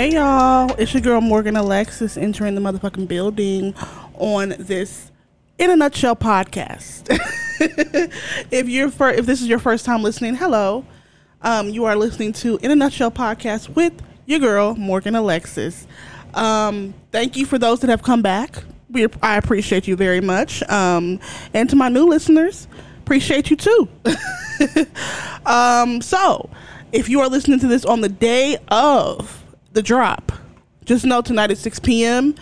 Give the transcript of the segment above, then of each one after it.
y'all? It's your girl Morgan Alexis entering the motherfucking building on this in a nutshell podcast. if you're for, if this is your first time listening, hello. Um, you are listening to In a Nutshell podcast with your girl Morgan Alexis. Um, thank you for those that have come back. We I appreciate you very much. Um, and to my new listeners, appreciate you too. um, so, if you are listening to this on the day of the drop, just know tonight at 6 p.m.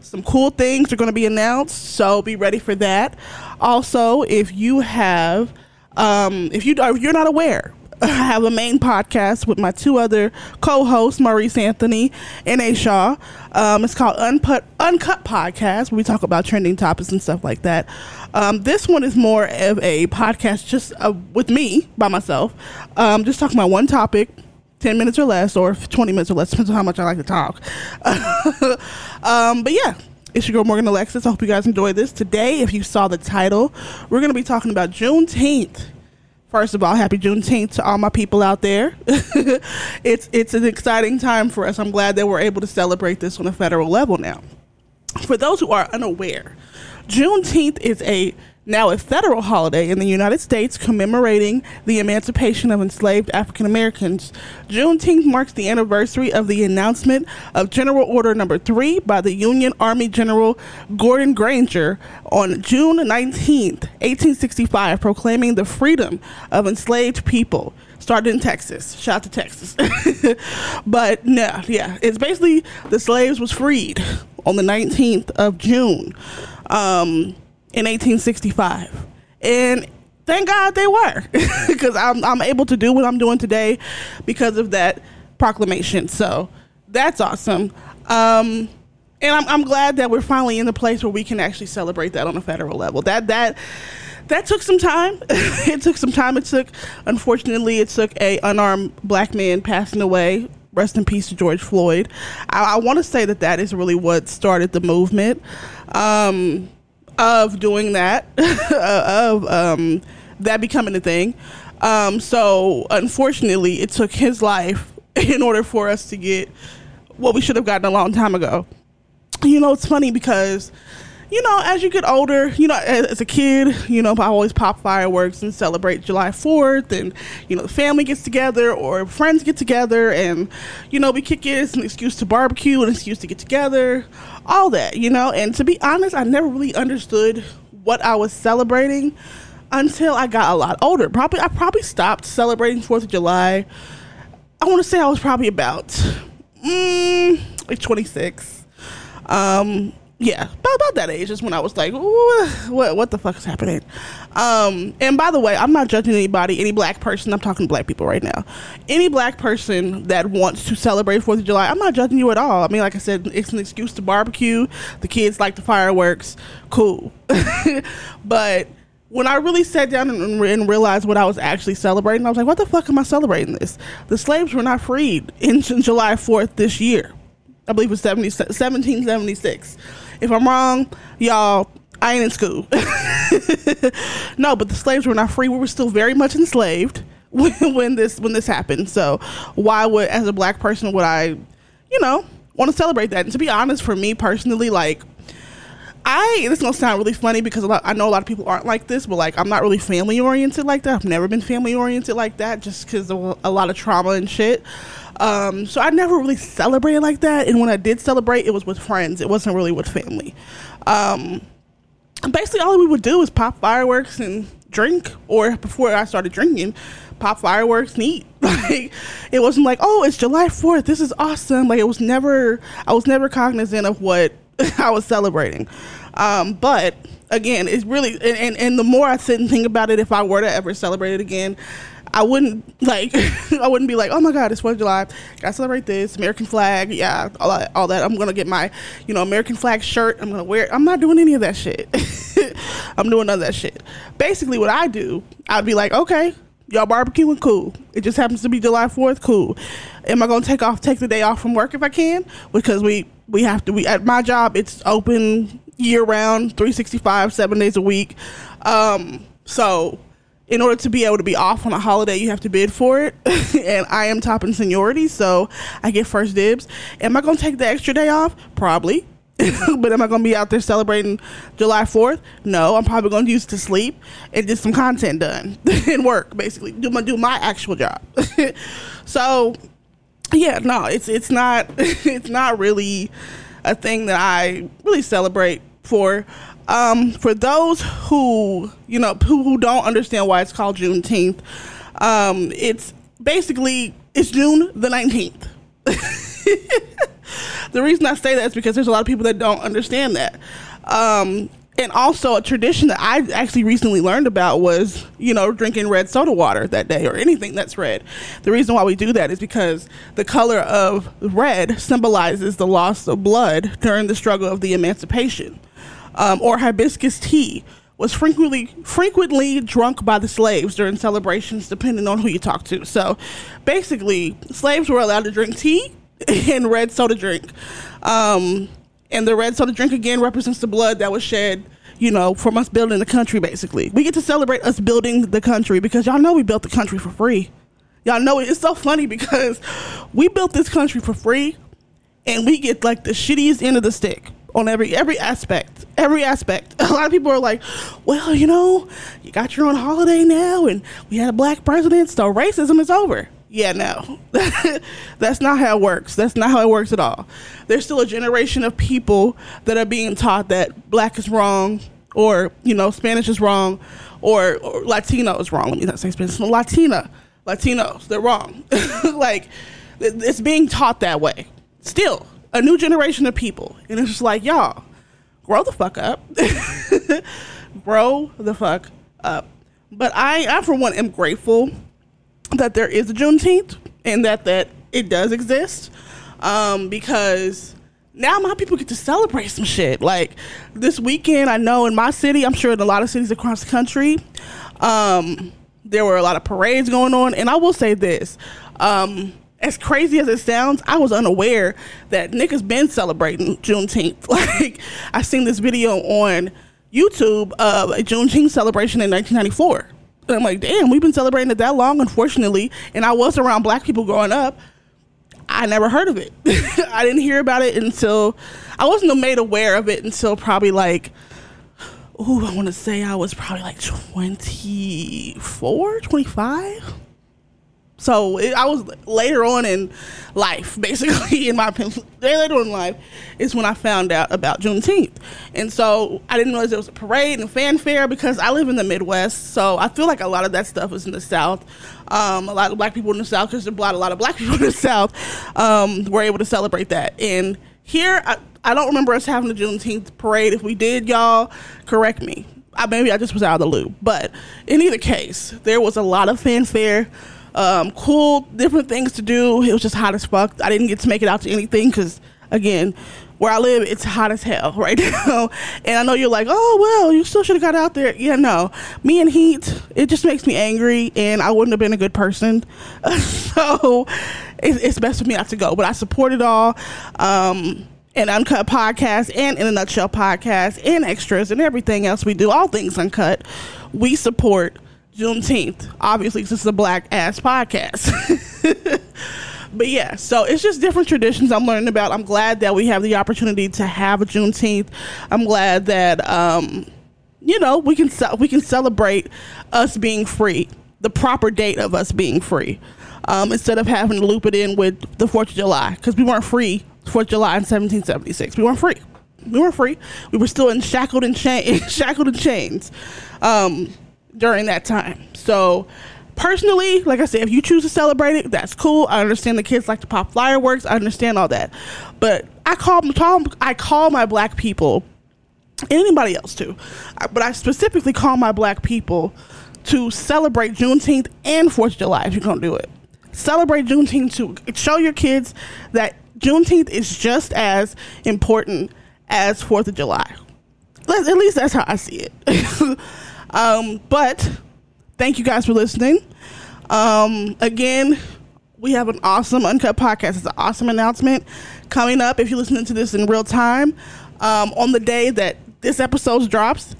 Some cool things are going to be announced, so be ready for that. Also, if you have, um, if you if you're not aware, I have a main podcast with my two other co-hosts, Maurice Anthony and A. Shaw. Um, it's called Unput Uncut Podcast, where we talk about trending topics and stuff like that. Um, this one is more of a podcast just uh, with me by myself, um, just talking about one topic. 10 minutes or less, or 20 minutes or less, depends on how much I like to talk. um, but yeah, it's your girl Morgan Alexis. I hope you guys enjoy this. Today, if you saw the title, we're going to be talking about Juneteenth. First of all, happy Juneteenth to all my people out there. it's it's an exciting time for us. I'm glad that we're able to celebrate this on a federal level now. For those who are unaware, Juneteenth is a now a federal holiday in the United States commemorating the emancipation of enslaved African Americans. Juneteenth marks the anniversary of the announcement of General Order Number 3 by the Union Army General Gordon Granger on June 19, 1865, proclaiming the freedom of enslaved people started in Texas. Shout out to Texas. but no, yeah, it's basically the slaves was freed on the 19th of June. Um, in 1865. And thank God they were, because I'm, I'm able to do what I'm doing today because of that proclamation. So that's awesome. Um, and I'm, I'm glad that we're finally in the place where we can actually celebrate that on a federal level. That that that took some time. it took some time. It took, unfortunately, it took a unarmed black man passing away. Rest in peace to George Floyd. I, I want to say that that is really what started the movement. Um, of doing that, of um, that becoming a thing. Um, so unfortunately, it took his life in order for us to get what we should have gotten a long time ago. You know, it's funny because, you know, as you get older, you know, as, as a kid, you know, I always pop fireworks and celebrate July 4th, and, you know, the family gets together or friends get together, and, you know, we kick it. It's an excuse to barbecue, an excuse to get together, all that, you know. And to be honest, I never really understood what I was celebrating until I got a lot older. Probably, I probably stopped celebrating Fourth of July. I want to say I was probably about mm, like 26. Um, yeah, about, about that age is when I was like, what what the fuck is happening? Um, and by the way, I'm not judging anybody, any black person. I'm talking to black people right now. Any black person that wants to celebrate Fourth of July, I'm not judging you at all. I mean, like I said, it's an excuse to barbecue. The kids like the fireworks, cool. but when I really sat down and, and, realized what I was actually celebrating, I was like, what the fuck am I celebrating this? The slaves were not freed in July 4th this year. I believe it was 70, 1776. If I'm wrong, y'all, I ain't in school. no, but the slaves were not free. We were still very much enslaved when, when this when this happened. So why would, as a black person, would I, you know, want to celebrate that? And to be honest, for me personally, like. I this is gonna sound really funny because lot, I know a lot of people aren't like this, but like I'm not really family oriented like that. I've never been family oriented like that, just because of a lot of trauma and shit. Um, so I never really celebrated like that. And when I did celebrate, it was with friends. It wasn't really with family. Um, basically, all we would do is pop fireworks and drink. Or before I started drinking, pop fireworks and eat. like it wasn't like, oh, it's July Fourth. This is awesome. Like it was never. I was never cognizant of what I was celebrating. Um, but again, it's really and, and, and the more I sit and think about it, if I were to ever celebrate it again, I wouldn't like I wouldn't be like, oh my god, it's Fourth of July, gotta celebrate this American flag, yeah, all that, all that. I'm gonna get my you know American flag shirt. I'm gonna wear. it. I'm not doing any of that shit. I'm doing none of that shit. Basically, what I do, I'd be like, okay, y'all barbecuing, cool. It just happens to be July Fourth, cool. Am I gonna take off, take the day off from work if I can? Because we we have to. We at my job, it's open year round, 365, seven days a week. Um, so in order to be able to be off on a holiday, you have to bid for it. and I am top in seniority, so I get first dibs. Am I going to take the extra day off? Probably. but am I going to be out there celebrating July 4th? No, I'm probably going to use to sleep and get some content done and work, basically. Do my, do my actual job. so, yeah, no, it's it's not it's not really a thing that I really celebrate for. Um, for those who you know who, who don't understand why it's called Juneteenth, um, it's basically it's June the nineteenth. the reason I say that is because there's a lot of people that don't understand that. Um, and also a tradition that I actually recently learned about was, you know, drinking red soda water that day or anything that's red. The reason why we do that is because the color of red symbolizes the loss of blood during the struggle of the emancipation. Um, or hibiscus tea was frequently frequently drunk by the slaves during celebrations, depending on who you talk to. So, basically, slaves were allowed to drink tea and red soda drink. Um, and the red soda drink again represents the blood that was shed you know from us building the country basically. We get to celebrate us building the country because y'all know we built the country for free. Y'all know it. it's so funny because we built this country for free and we get like the shittiest end of the stick on every every aspect every aspect. A lot of people are like well you know you got your own holiday now and we had a black president so racism is over yeah, no. That's not how it works. That's not how it works at all. There's still a generation of people that are being taught that black is wrong or, you know, Spanish is wrong or, or Latino is wrong. Let me not say Spanish. Latina. Latinos, they're wrong. like, it's being taught that way. Still, a new generation of people. And it's just like, y'all, grow the fuck up. grow the fuck up. But I, I, for one, am grateful that there is a Juneteenth and that that it does exist um, because now my people get to celebrate some shit. Like this weekend, I know in my city, I'm sure in a lot of cities across the country, um, there were a lot of parades going on. And I will say this. Um, as crazy as it sounds, I was unaware that niggas been celebrating Juneteenth. Like, I seen this video on YouTube of a Juneteenth celebration in 1994. And I'm like, damn, we've been celebrating it that long, unfortunately. And I was around black people growing up. I never heard of it. I didn't hear about it until I wasn't made aware of it until probably like, oh, I want to say I was probably like 24, 25 so it, I was later on in life, basically in my later on in life is when I found out about Juneteenth, and so I didn't realize there was a parade and fanfare because I live in the Midwest, so I feel like a lot of that stuff is in the South. Um, a lot of black people in the South, because there's a lot, a lot of black people in the South, um, were able to celebrate that. And here, I, I don't remember us having a Juneteenth parade. If we did, y'all correct me. I, maybe I just was out of the loop, but in either case, there was a lot of fanfare um, cool different things to do. It was just hot as fuck. I didn't get to make it out to anything because, again, where I live, it's hot as hell right now. And I know you're like, oh, well, you still should have got out there. Yeah, no. Me and heat, it just makes me angry, and I wouldn't have been a good person. so it's, it's, best for me not to go. But I support it all. Um, and Uncut Podcast and In a Nutshell Podcast and extras and everything else we do, all things uncut. We support Juneteenth, obviously, because it's a black ass podcast. but yeah, so it's just different traditions I'm learning about. I'm glad that we have the opportunity to have a Juneteenth. I'm glad that um, you know we can ce- we can celebrate us being free, the proper date of us being free, um, instead of having to loop it in with the Fourth of July because we weren't free Fourth of July in 1776. We weren't free. We weren't free. We were still in shackled and chain, shackled in chains. Um, during that time. So personally, like I said, if you choose to celebrate it, that's cool. I understand the kids like to pop fireworks. I understand all that. But I call, them, I call my black people, anybody else too, but I specifically call my black people to celebrate Juneteenth and 4th of July if you're to do it. Celebrate Juneteenth too. Show your kids that Juneteenth is just as important as 4th of July. At least that's how I see it. Um, but thank you guys for listening. Um, again, we have an awesome Uncut podcast. It's an awesome announcement coming up if you're listening to this in real time. Um, on the day that this episode drops,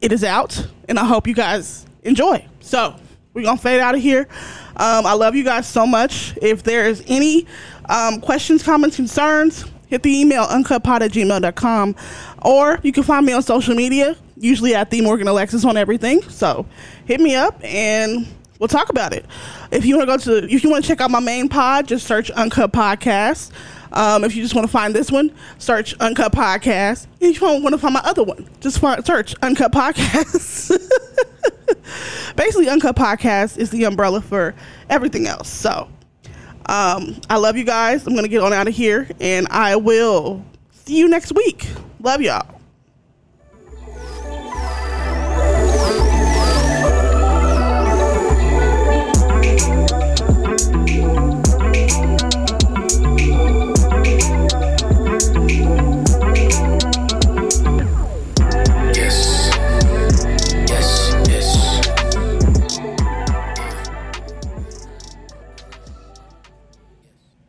it is out, and I hope you guys enjoy. So we're gonna fade out of here. Um, I love you guys so much. If there's any um, questions, comments, concerns, hit the email uncutpod at gmail.com or you can find me on social media, usually at the Morgan Alexis on everything. So hit me up and we'll talk about it. If you want to go to, if you want to check out my main pod, just search Uncut Podcast. Um, if you just want to find this one, search Uncut Podcast. If you want to find my other one, just search Uncut Podcast. Basically, Uncut Podcast is the umbrella for everything else. So, um, I love you guys. I'm going to get on out of here and I will see you next week. Love y'all.